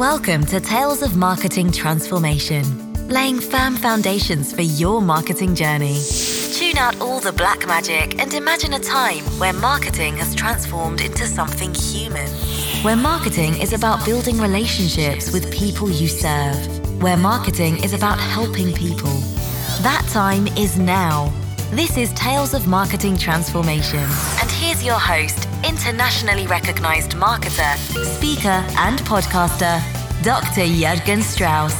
Welcome to Tales of Marketing Transformation, laying firm foundations for your marketing journey. Tune out all the black magic and imagine a time where marketing has transformed into something human. Where marketing is about building relationships with people you serve. Where marketing is about helping people. That time is now. This is Tales of Marketing Transformation. And here's your host, internationally recognized marketer, speaker, and podcaster, Dr. Jurgen Strauss.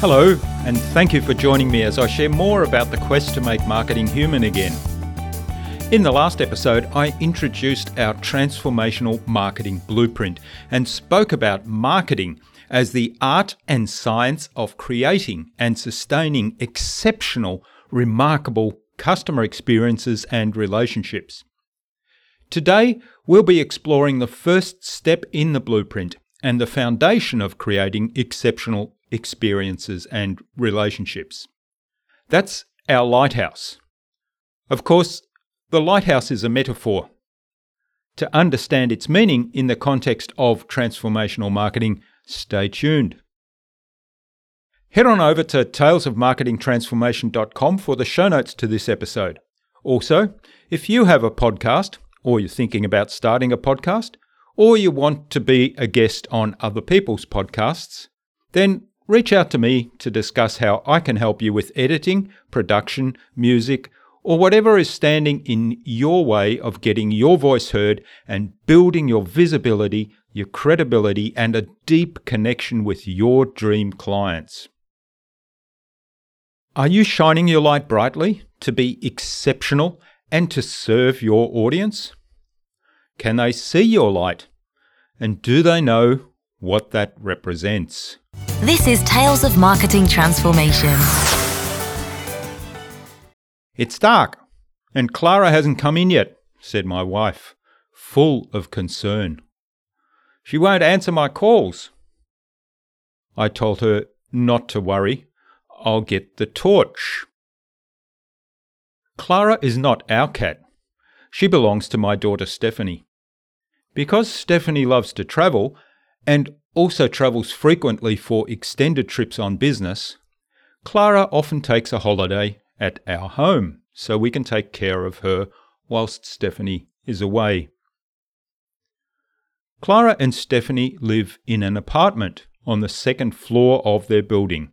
Hello, and thank you for joining me as I share more about the quest to make marketing human again. In the last episode, I introduced our transformational marketing blueprint and spoke about marketing as the art and science of creating and sustaining exceptional, remarkable customer experiences and relationships. Today, we'll be exploring the first step in the blueprint and the foundation of creating exceptional experiences and relationships. That's our lighthouse. Of course, the lighthouse is a metaphor. To understand its meaning in the context of transformational marketing, stay tuned. Head on over to talesofmarketingtransformation.com for the show notes to this episode. Also, if you have a podcast, or you're thinking about starting a podcast, or you want to be a guest on other people's podcasts, then reach out to me to discuss how I can help you with editing, production, music, or whatever is standing in your way of getting your voice heard and building your visibility, your credibility, and a deep connection with your dream clients. Are you shining your light brightly to be exceptional and to serve your audience? Can they see your light? And do they know what that represents? This is Tales of Marketing Transformation. It's dark, and Clara hasn't come in yet, said my wife, full of concern. She won't answer my calls. I told her not to worry. I'll get the torch. Clara is not our cat. She belongs to my daughter Stephanie. Because Stephanie loves to travel and also travels frequently for extended trips on business, Clara often takes a holiday at our home so we can take care of her whilst Stephanie is away. Clara and Stephanie live in an apartment on the second floor of their building.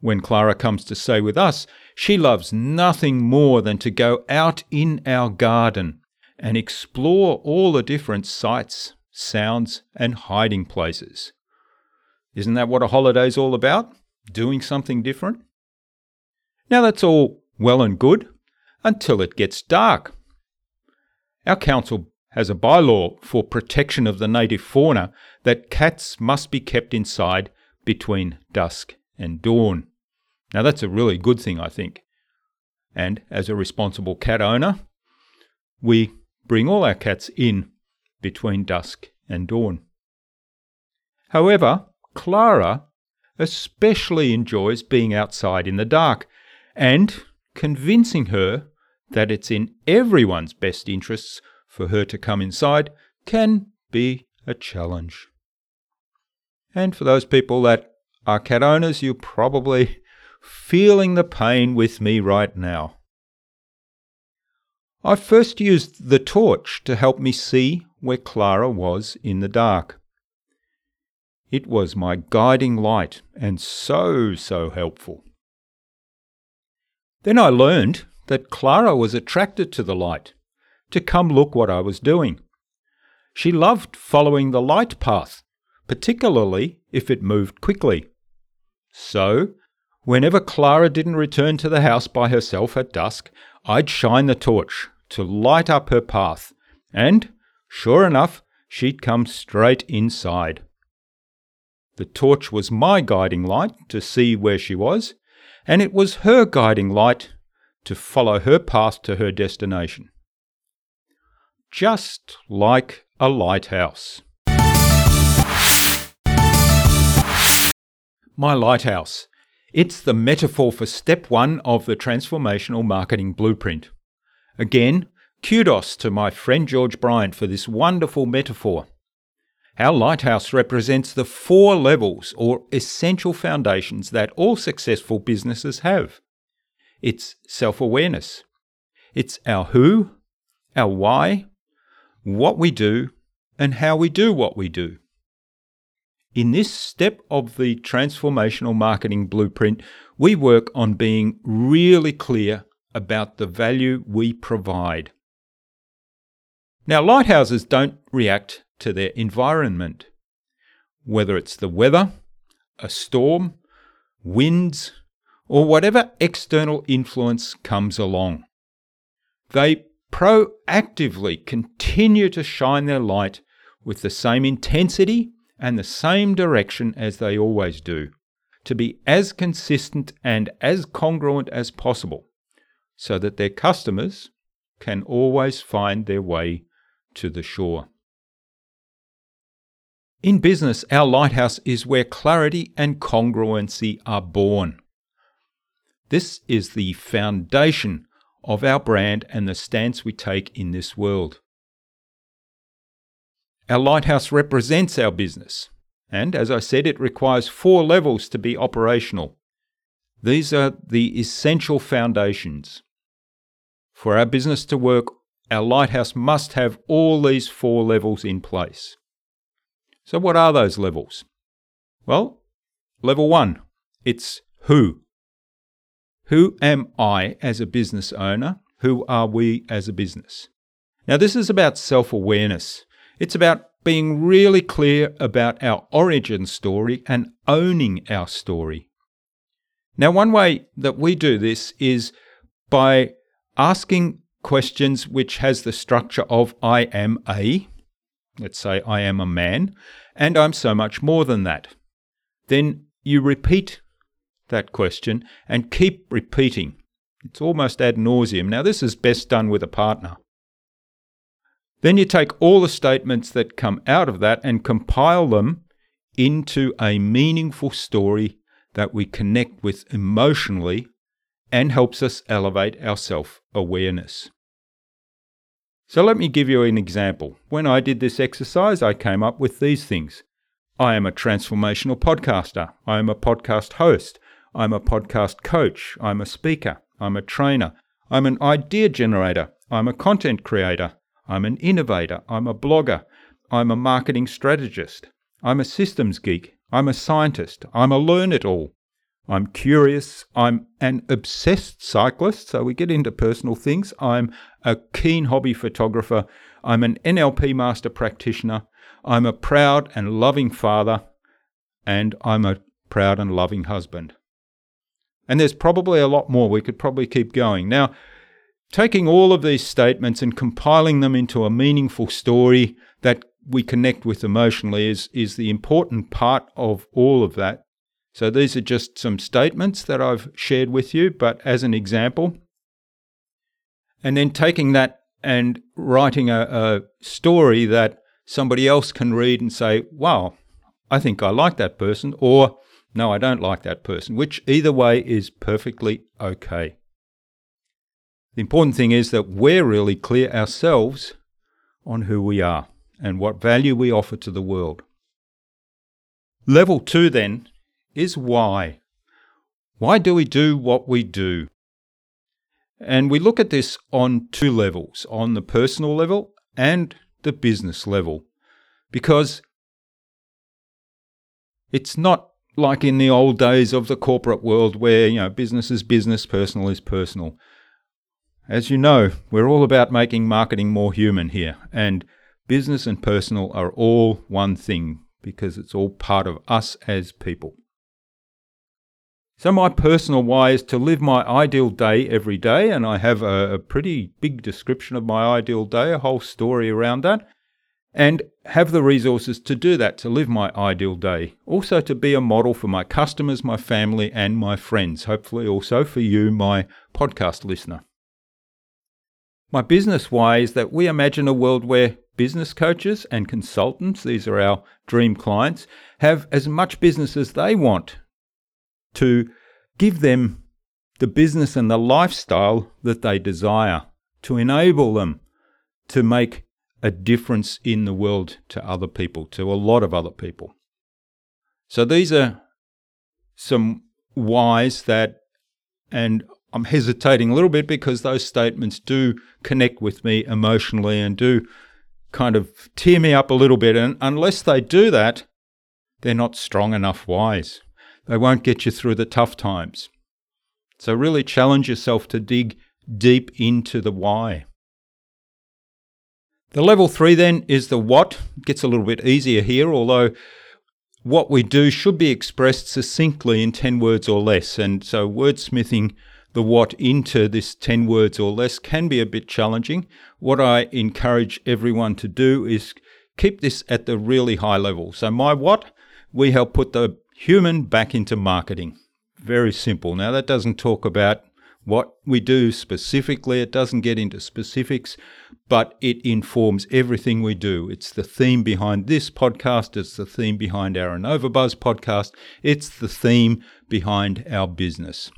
When Clara comes to stay with us, she loves nothing more than to go out in our garden and explore all the different sights, sounds, and hiding places. Isn't that what a holiday's all about? Doing something different? Now that's all well and good until it gets dark. Our council has a bylaw for protection of the native fauna that cats must be kept inside between dusk and dawn. Now, that's a really good thing, I think. And as a responsible cat owner, we bring all our cats in between dusk and dawn. However, Clara especially enjoys being outside in the dark, and convincing her that it's in everyone's best interests for her to come inside can be a challenge. And for those people that are cat owners, you're probably feeling the pain with me right now. I first used the torch to help me see where Clara was in the dark. It was my guiding light and so, so helpful. Then I learned that Clara was attracted to the light, to come look what I was doing. She loved following the light path, particularly if it moved quickly. So, whenever Clara didn't return to the house by herself at dusk, I'd shine the torch to light up her path, and, sure enough, she'd come straight inside. The torch was my guiding light to see where she was, and it was her guiding light to follow her path to her destination. Just like a lighthouse. My lighthouse. It's the metaphor for step one of the transformational marketing blueprint. Again, kudos to my friend George Bryant for this wonderful metaphor. Our lighthouse represents the four levels or essential foundations that all successful businesses have. It's self awareness, it's our who, our why, what we do, and how we do what we do. In this step of the transformational marketing blueprint, we work on being really clear about the value we provide. Now, lighthouses don't react to their environment, whether it's the weather, a storm, winds, or whatever external influence comes along. They proactively continue to shine their light with the same intensity and the same direction as they always do, to be as consistent and as congruent as possible, so that their customers can always find their way to the shore. In business, our lighthouse is where clarity and congruency are born. This is the foundation of our brand and the stance we take in this world. Our lighthouse represents our business, and as I said, it requires four levels to be operational. These are the essential foundations. For our business to work, our lighthouse must have all these four levels in place. So, what are those levels? Well, level one it's who. Who am I as a business owner? Who are we as a business? Now, this is about self awareness. It's about being really clear about our origin story and owning our story. Now, one way that we do this is by asking questions which has the structure of I am a, Let's say I am a man, and I'm so much more than that. Then you repeat that question and keep repeating. It's almost ad nauseum. Now, this is best done with a partner. Then you take all the statements that come out of that and compile them into a meaningful story that we connect with emotionally and helps us elevate our self awareness. So let me give you an example. When I did this exercise, I came up with these things. I am a transformational podcaster. I am a podcast host. I'm a podcast coach. I'm a speaker. I'm a trainer. I'm an idea generator. I'm a content creator. I'm an innovator. I'm a blogger. I'm a marketing strategist. I'm a systems geek. I'm a scientist. I'm a learn it all. I'm curious. I'm an obsessed cyclist, so we get into personal things. I'm a keen hobby photographer. I'm an NLP master practitioner. I'm a proud and loving father. And I'm a proud and loving husband. And there's probably a lot more. We could probably keep going. Now, taking all of these statements and compiling them into a meaningful story that we connect with emotionally is, is the important part of all of that. So these are just some statements that I've shared with you, but as an example. And then taking that and writing a, a story that somebody else can read and say, wow, I think I like that person, or no, I don't like that person, which either way is perfectly okay. The important thing is that we're really clear ourselves on who we are and what value we offer to the world. Level two, then, is why. Why do we do what we do? And we look at this on two levels on the personal level and the business level. Because it's not like in the old days of the corporate world where, you know, business is business, personal is personal. As you know, we're all about making marketing more human here, and business and personal are all one thing because it's all part of us as people. So, my personal why is to live my ideal day every day, and I have a, a, pretty big description of my ideal day, a whole story around that, and have the resources to do that, to live my ideal day. Also, to be a model for my customers, my family, and my friends, hopefully, also for you, my podcast listener. My business why is that we imagine a world where business coaches and consultants, these are our dream clients, have as much business as they want to give them the business and the lifestyle that they desire, to enable them to make a difference in the world to other people, to a lot of other people. So these are some whys that, and I'm hesitating a little bit because those statements do connect with me emotionally and do kind of tear me up a little bit. And unless they do that, they're not strong enough whys. They won't get you through the tough times. So really challenge yourself to dig deep into the why. The level three then is the what. It gets a little bit easier here, although what we do should be expressed succinctly in 10 words or less. And so wordsmithing the what into this 10 words or less can be a bit challenging. What I encourage everyone to do is keep this at the really high level. So, my what, we help put the human back into marketing. Very simple. Now, that doesn't talk about what we do specifically, it doesn't get into specifics, but it informs everything we do. It's the theme behind this podcast, it's the theme behind our InnovaBuzz podcast, it's the theme behind our business.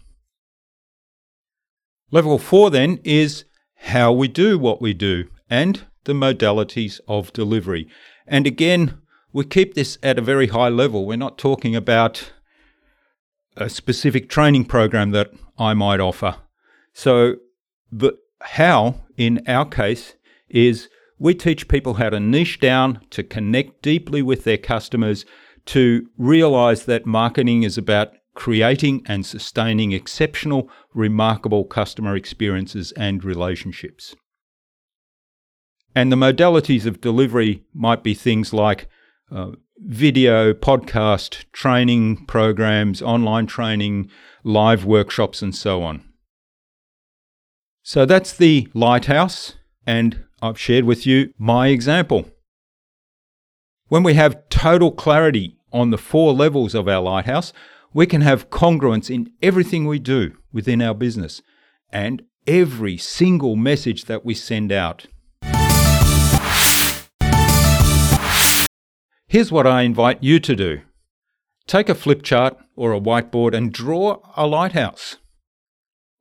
Level four then is how we do what we do and the modalities of delivery. And again, we keep this at a very high level. We're not talking about a specific training program that I might offer. So, the how in our case is we teach people how to niche down, to connect deeply with their customers, to realize that marketing is about creating and sustaining exceptional, remarkable customer experiences and relationships. And the modalities of delivery might be things like uh, video, podcast, training programs, online training, live workshops, and so on. So that's the lighthouse, and I've shared with you my example. When we have total clarity on the four levels of our lighthouse, we can have congruence in everything we do within our business and every single message that we send out. Here's what I invite you to do take a flip chart or a whiteboard and draw a lighthouse.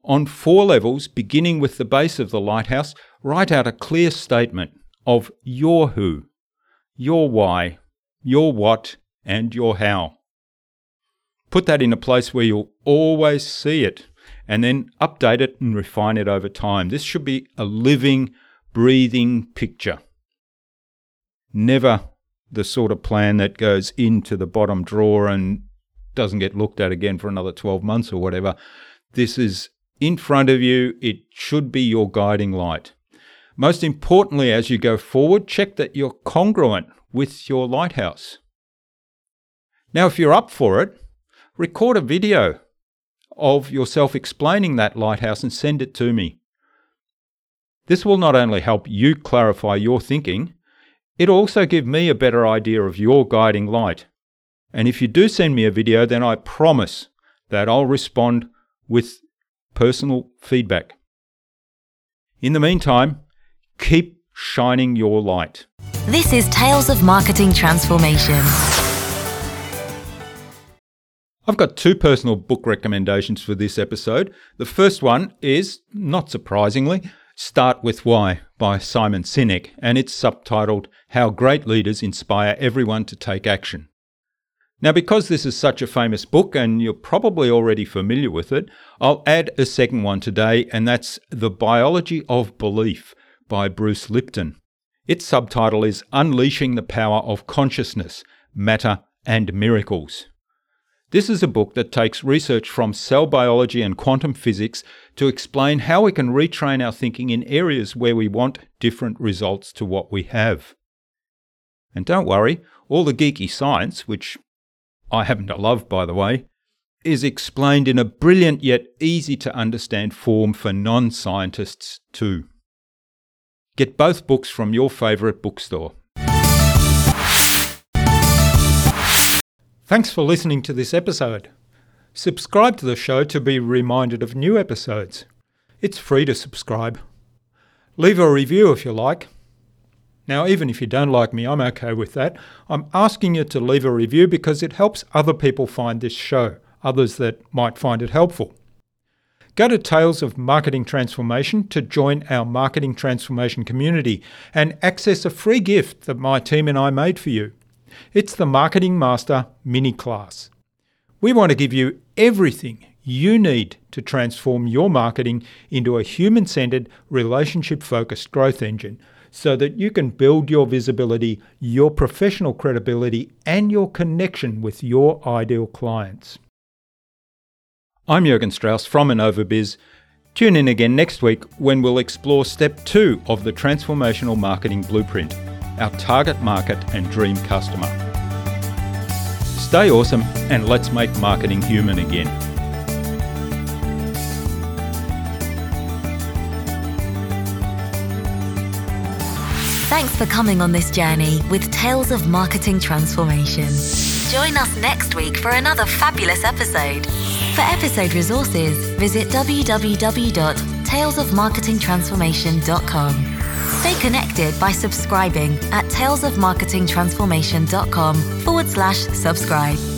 On four levels, beginning with the base of the lighthouse, write out a clear statement of your who, your why, your what, and your how. Put that in a place where you'll always see it and then update it and refine it over time. This should be a living, breathing picture. Never the sort of plan that goes into the bottom drawer and doesn't get looked at again for another 12 months or whatever. This is in front of you. It should be your guiding light. Most importantly, as you go forward, check that you're congruent with your lighthouse. Now, if you're up for it, record a video of yourself explaining that lighthouse and send it to me. This will not only help you clarify your thinking, It'll also give me a better idea of your guiding light. And if you do send me a video, then I promise that I'll respond with personal feedback. In the meantime, keep shining your light. This is Tales of Marketing Transformation. I've got two personal book recommendations for this episode. The first one is, not surprisingly, Start with Why by Simon Sinek, and it's subtitled How Great Leaders Inspire Everyone to Take Action. Now, because this is such a famous book and you're probably already familiar with it, I'll add a second one today, and that's The Biology of Belief by Bruce Lipton. Its subtitle is Unleashing the Power of Consciousness, Matter, and Miracles. This is a book that takes research from cell biology and quantum physics to explain how we can retrain our thinking in areas where we want different results to what we have. And don't worry, all the geeky science, which I happen to love by the way, is explained in a brilliant yet easy to understand form for non scientists too. Get both books from your favourite bookstore. Thanks for listening to this episode. Subscribe to the show to be reminded of new episodes. It's free to subscribe. Leave a review if you like. Now, even if you don't like me, I'm okay with that. I'm asking you to leave a review because it helps other people find this show, others that might find it helpful. Go to Tales of Marketing Transformation to join our marketing transformation community and access a free gift that my team and I made for you. It's the Marketing Master mini class. We want to give you everything you need to transform your marketing into a human centered, relationship focused growth engine so that you can build your visibility, your professional credibility, and your connection with your ideal clients. I'm Jurgen Strauss from InnovaBuzz. Tune in again next week when we'll explore step two of the transformational marketing blueprint our target market and dream customer. Stay awesome and let's make marketing human again. Thanks for coming on this journey with Tales of Marketing Transformation. Join us next week for another fabulous episode. For episode resources, visit www.talesofmarketingtransformation.com. Stay connected by subscribing at talesofmarketingtransformation.com forward slash subscribe.